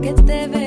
que te ve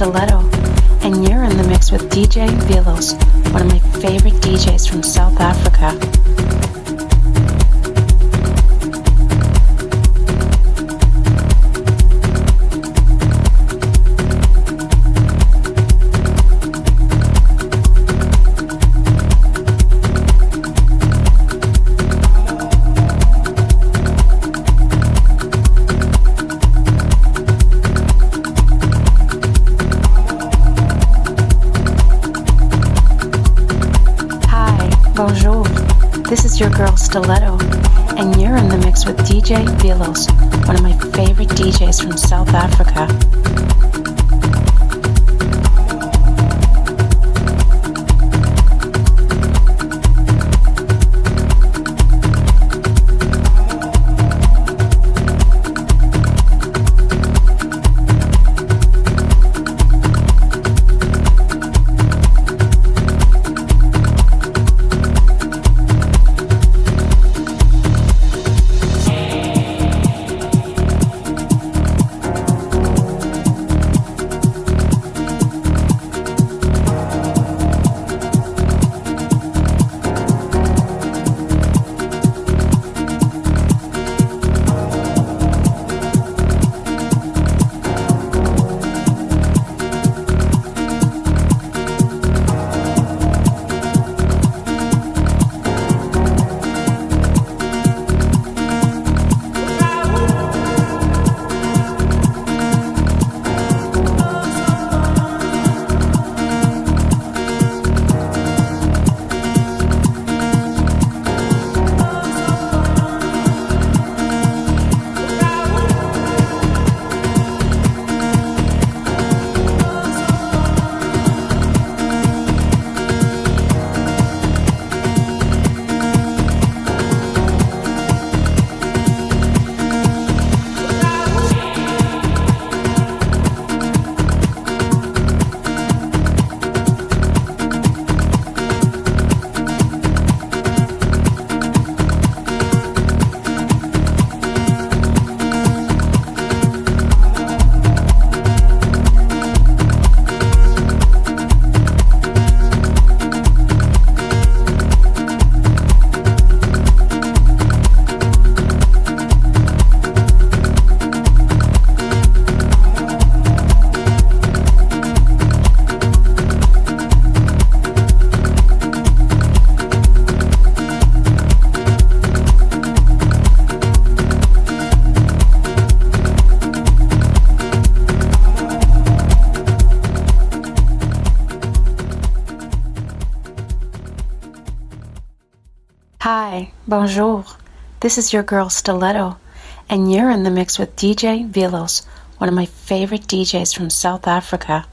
Stiletto, bonjour. This is your girl Stiletto, and you're in the mix with DJ Vilos, one of my favorite DJs from South Africa.